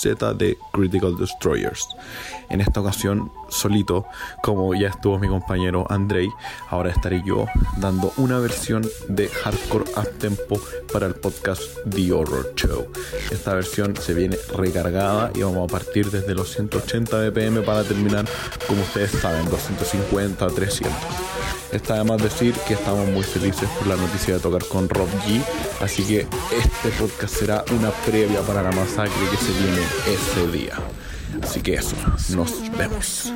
Z de Critical Destroyers. En esta ocasión, solito, como ya estuvo mi compañero Andrei, ahora estaré yo dando una versión de hardcore up tempo para el podcast The Horror Show. Esta versión se viene recargada y vamos a partir desde los 180 BPM para terminar, como ustedes saben, 250 a 300. Está además decir que estamos muy felices por la noticia de tocar con Rob G, así que este podcast será una previa para la masacre que se viene ese día. Así que eso, nos vemos.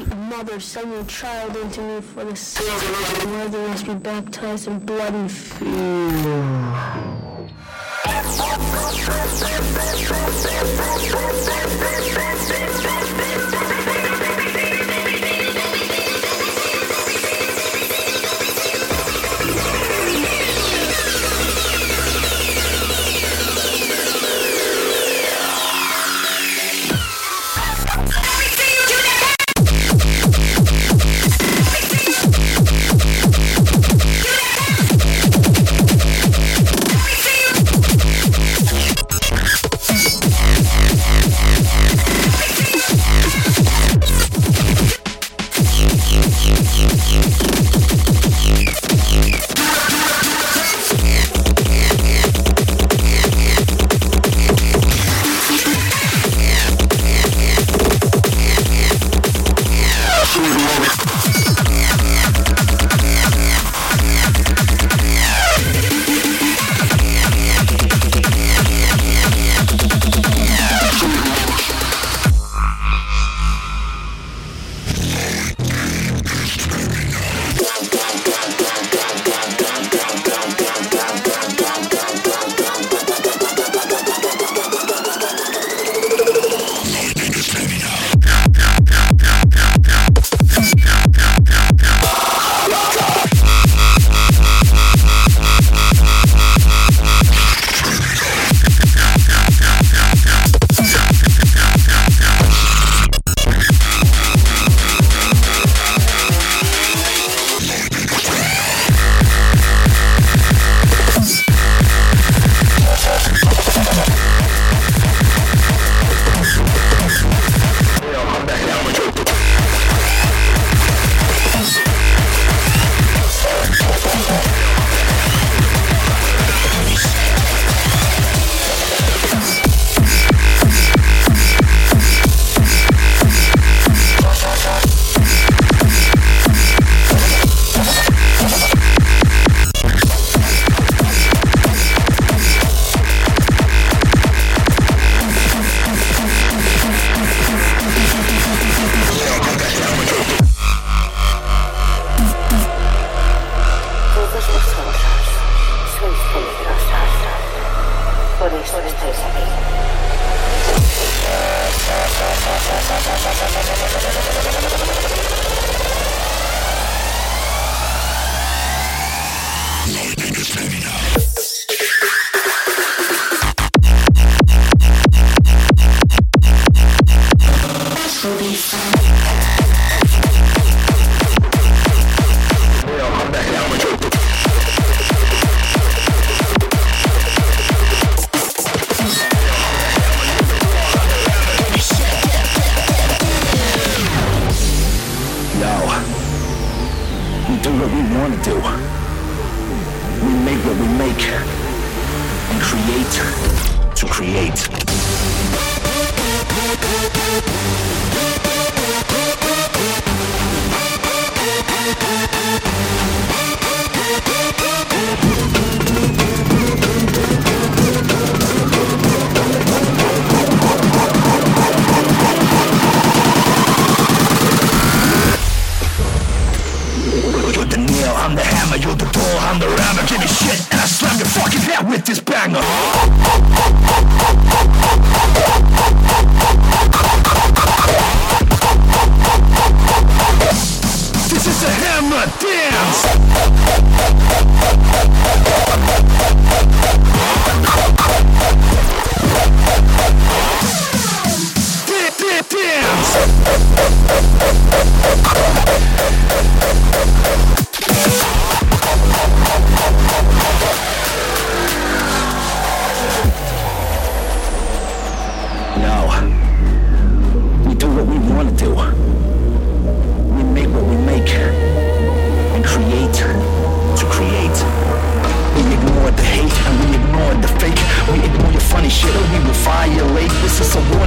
Is a warning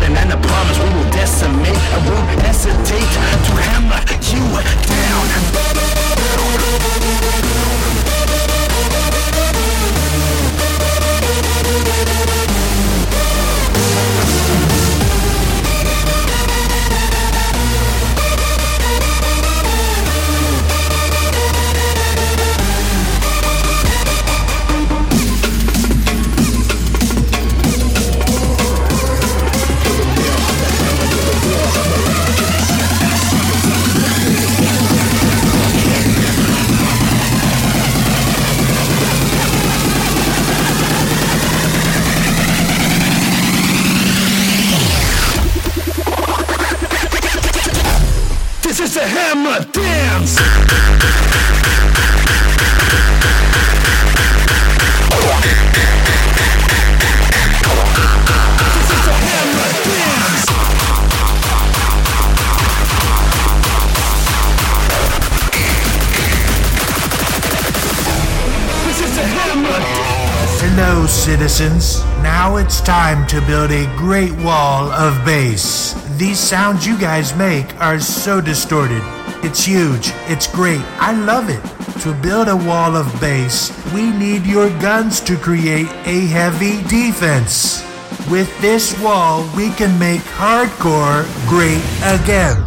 time to build a great wall of bass. These sounds you guys make are so distorted. It's huge. It's great. I love it. To build a wall of bass, we need your guns to create a heavy defense. With this wall, we can make hardcore great again.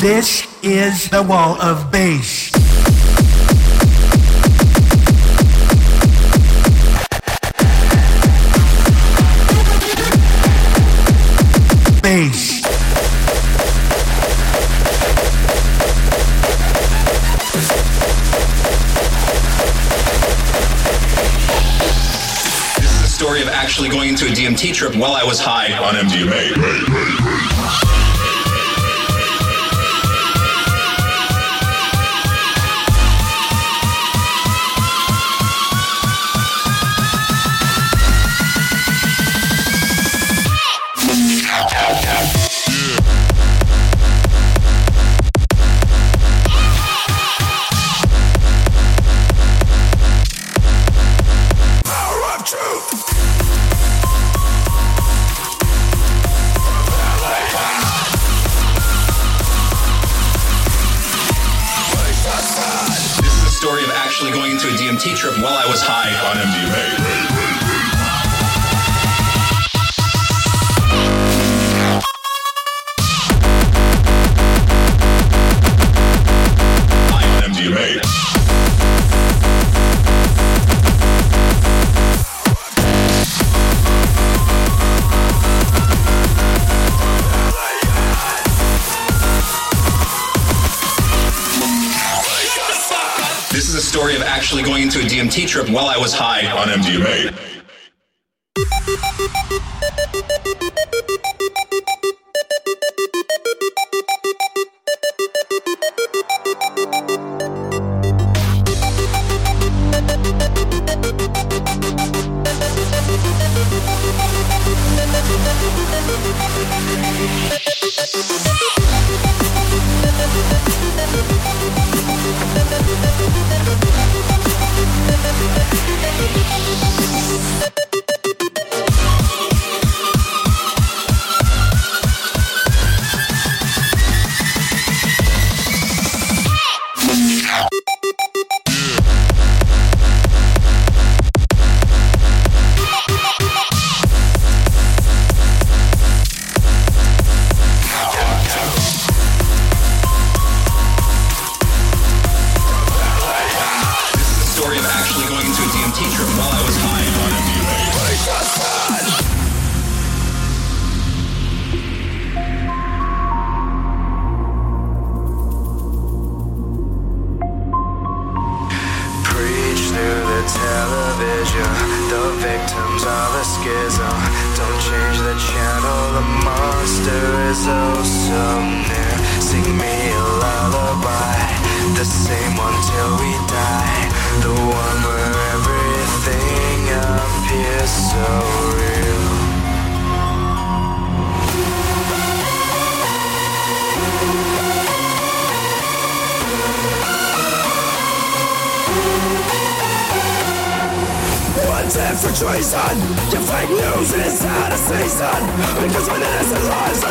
This is the wall of bass. Bass. This is the story of actually going into a DMT trip while I was high on MDMA. actually going into a DMT trip while I was high on MDMA. season. Your fake news is out of season. Because when it is lies,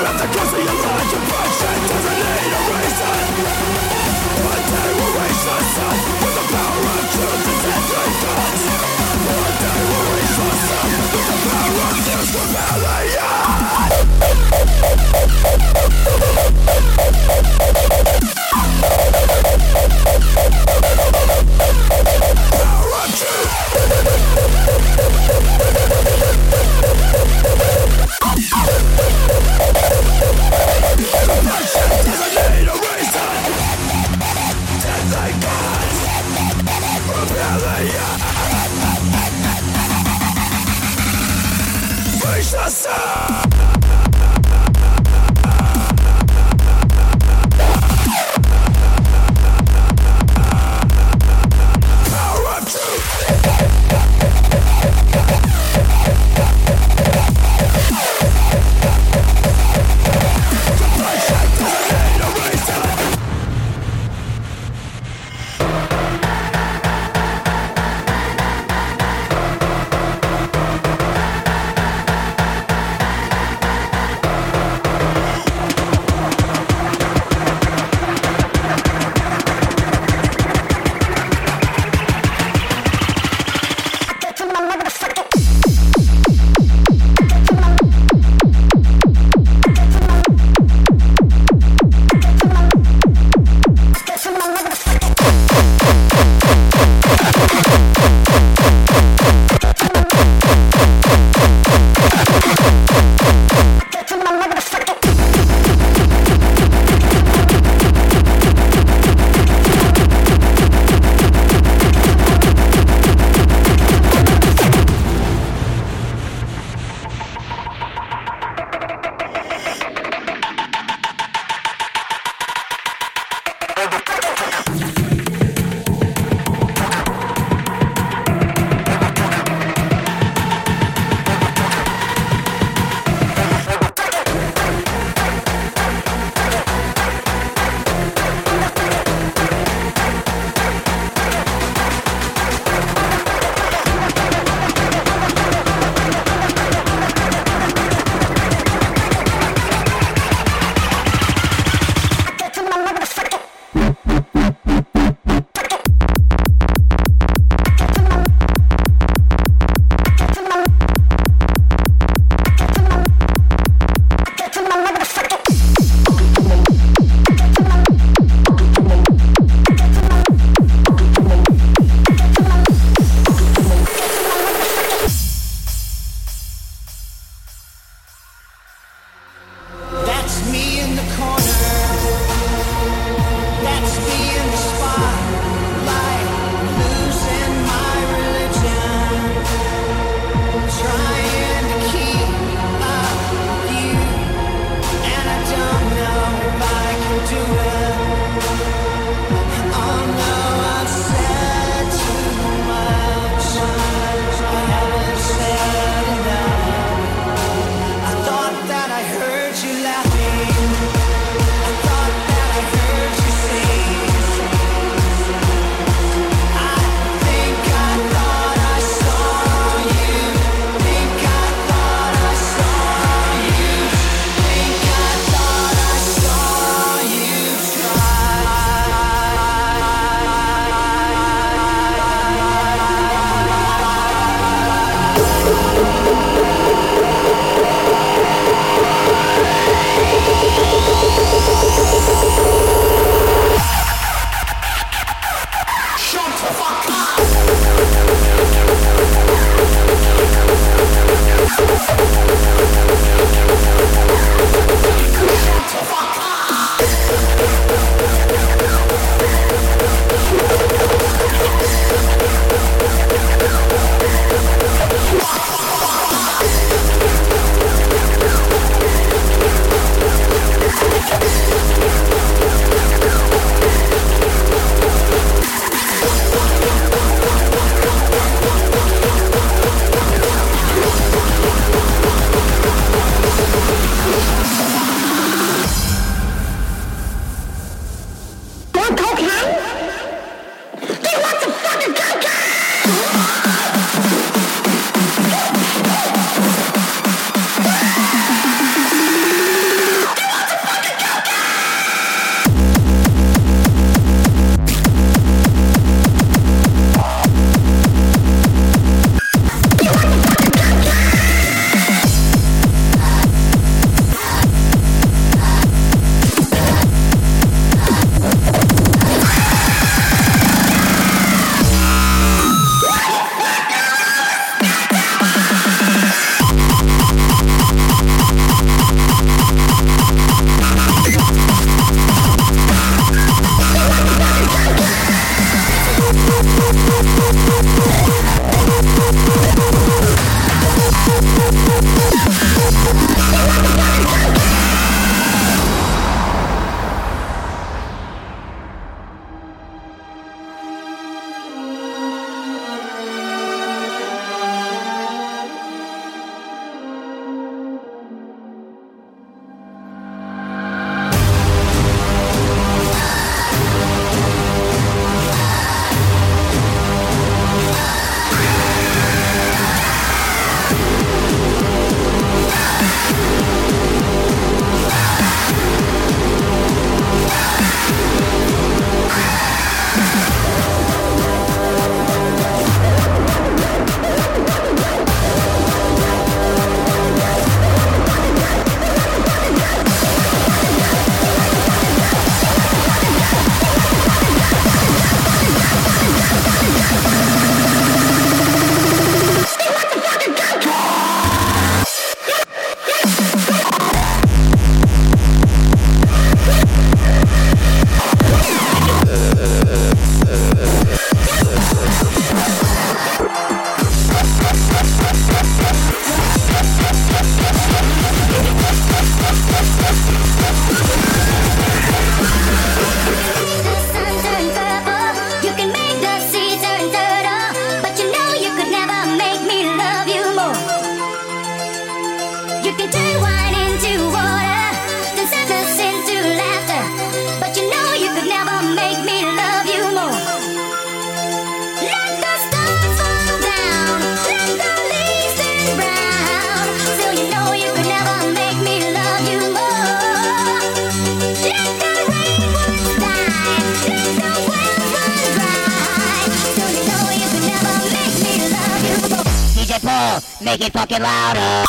make it fucking louder.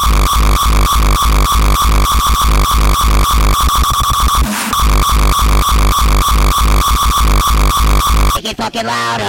Make it fucking louder.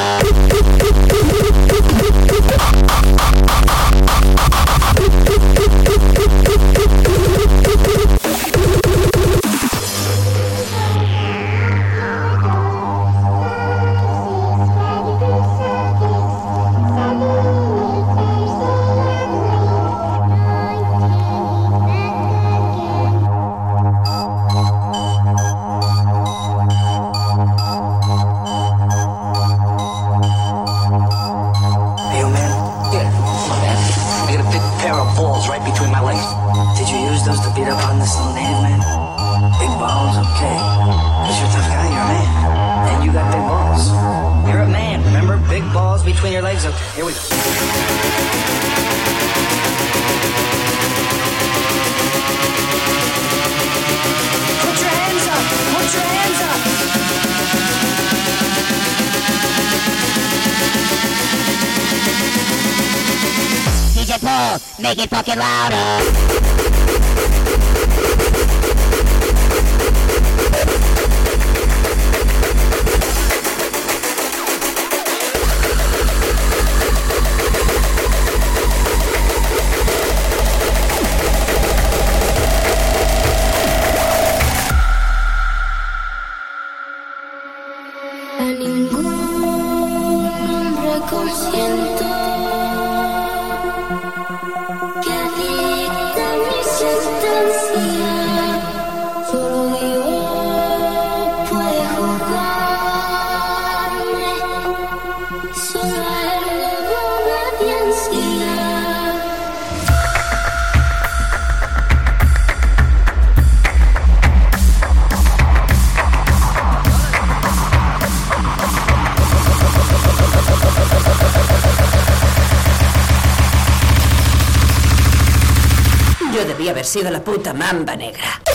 Mamba Negra.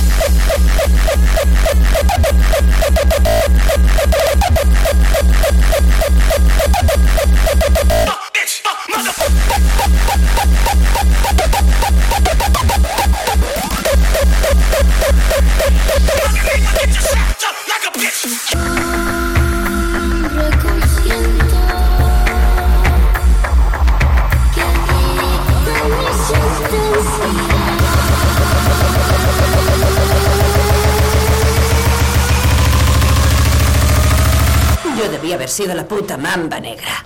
haber sido la puta mamba negra.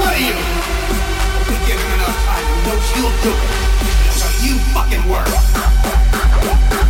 What are you? We give him enough time. He knows you'll do it. So you fucking work.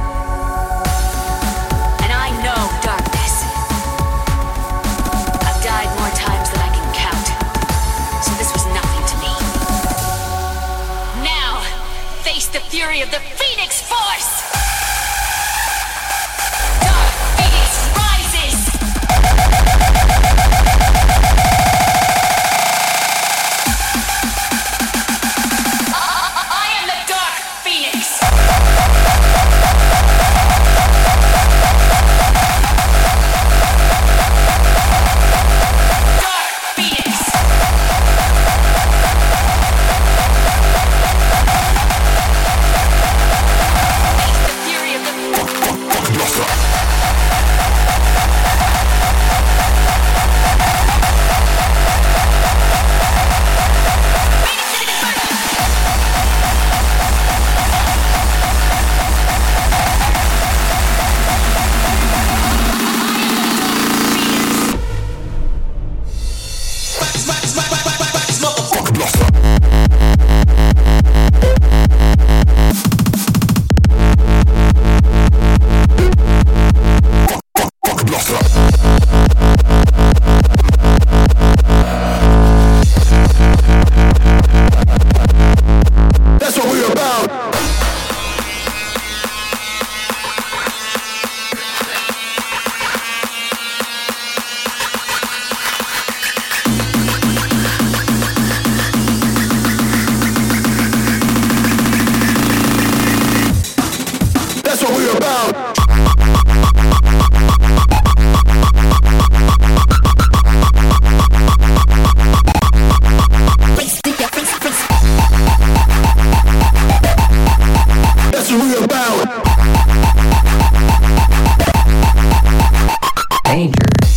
fury of the danger.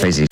Crazy.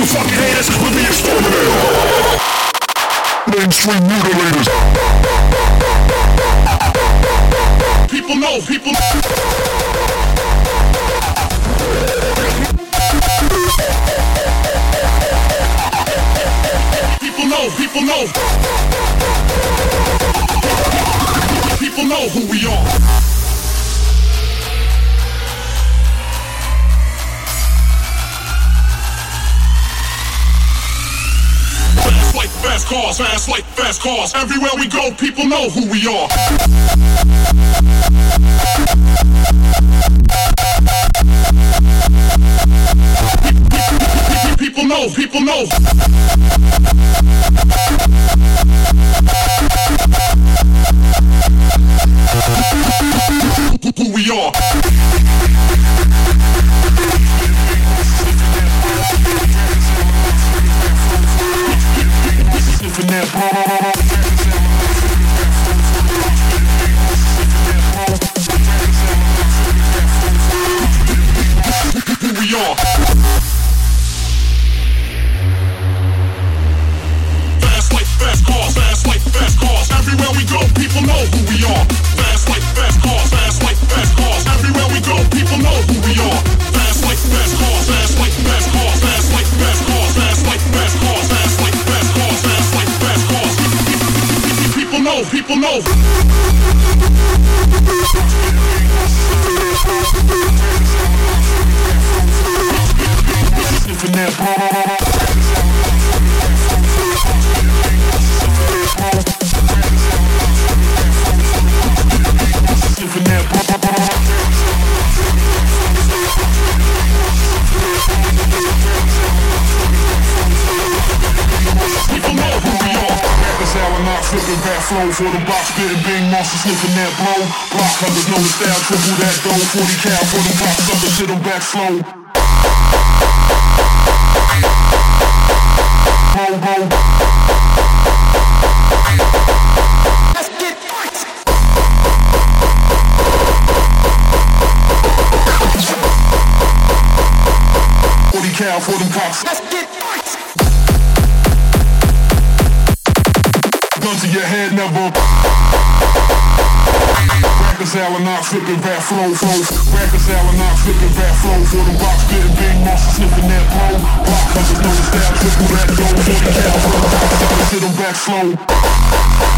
You fucking haters will be exterminated. Mainstream mutilators. People know, people People know, people know. People know who we are. Fast cars, fast life, fast cars. Everywhere we go, people know who we are. People know, people know. Who- we are. Fast light fast cars, fast light, fast cause. Everywhere we go, people know who we are. Fast like fast cars, fast like fast cars. Everywhere we go, people know who we are. Fast like fast cars, fast like know, people know. Sniffing that People know who we are. I'm not flipping back flow for the box, spitting big monster sniffing that blow. Block hunters know the style, triple that dough, 40 cal for them pop suckers, sit them back slow. Blow, blow. Cal for them cops. How I'm flipping back flow, flow. Rappers how I'm flipping back flow for them box, spitting big monster sniffing that blow. Block know the style, triple that dough, 40 cal suckers, sit them back slow.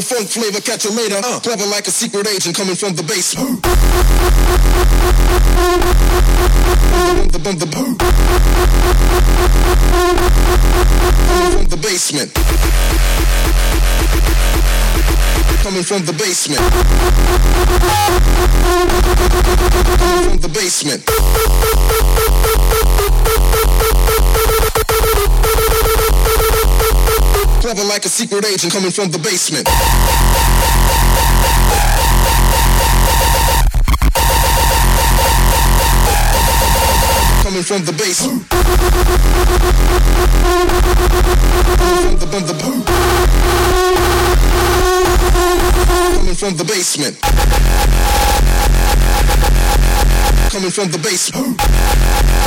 The funk flavor, catch you later. Uh, clever like a secret agent coming from the base. From the, from the, coming from the basement. Coming from the basement. Coming from the basement. Clever like a secret agent coming from the basement. Coming from the basement. Coming from the, from Coming from the basement. Coming from the. Basement.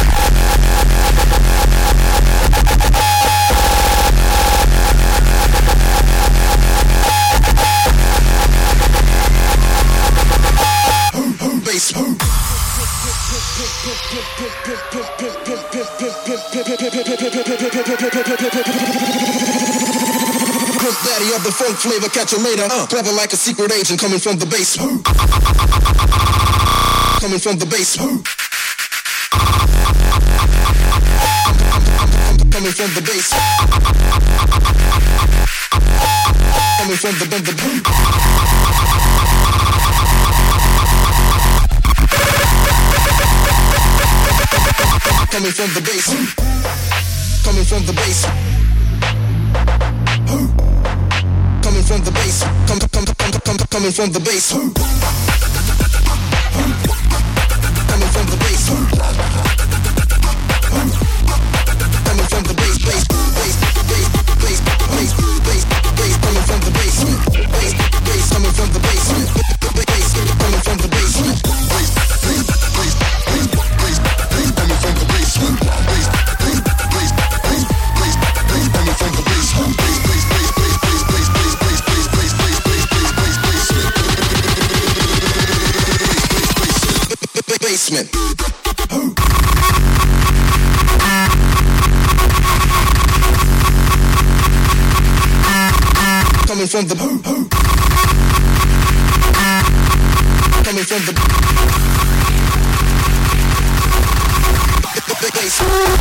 Pimp daddy of the funk flavor, catch you later. Uh, clever like a secret agent coming from the basement. Coming from the basement. Coming from the basement. Coming from the, the Coming from the basement. Coming from the base. Coming from the basement. Come, come, come, come, come, coming from the basement. Coming from the basement. From the coming from the coming from the bass.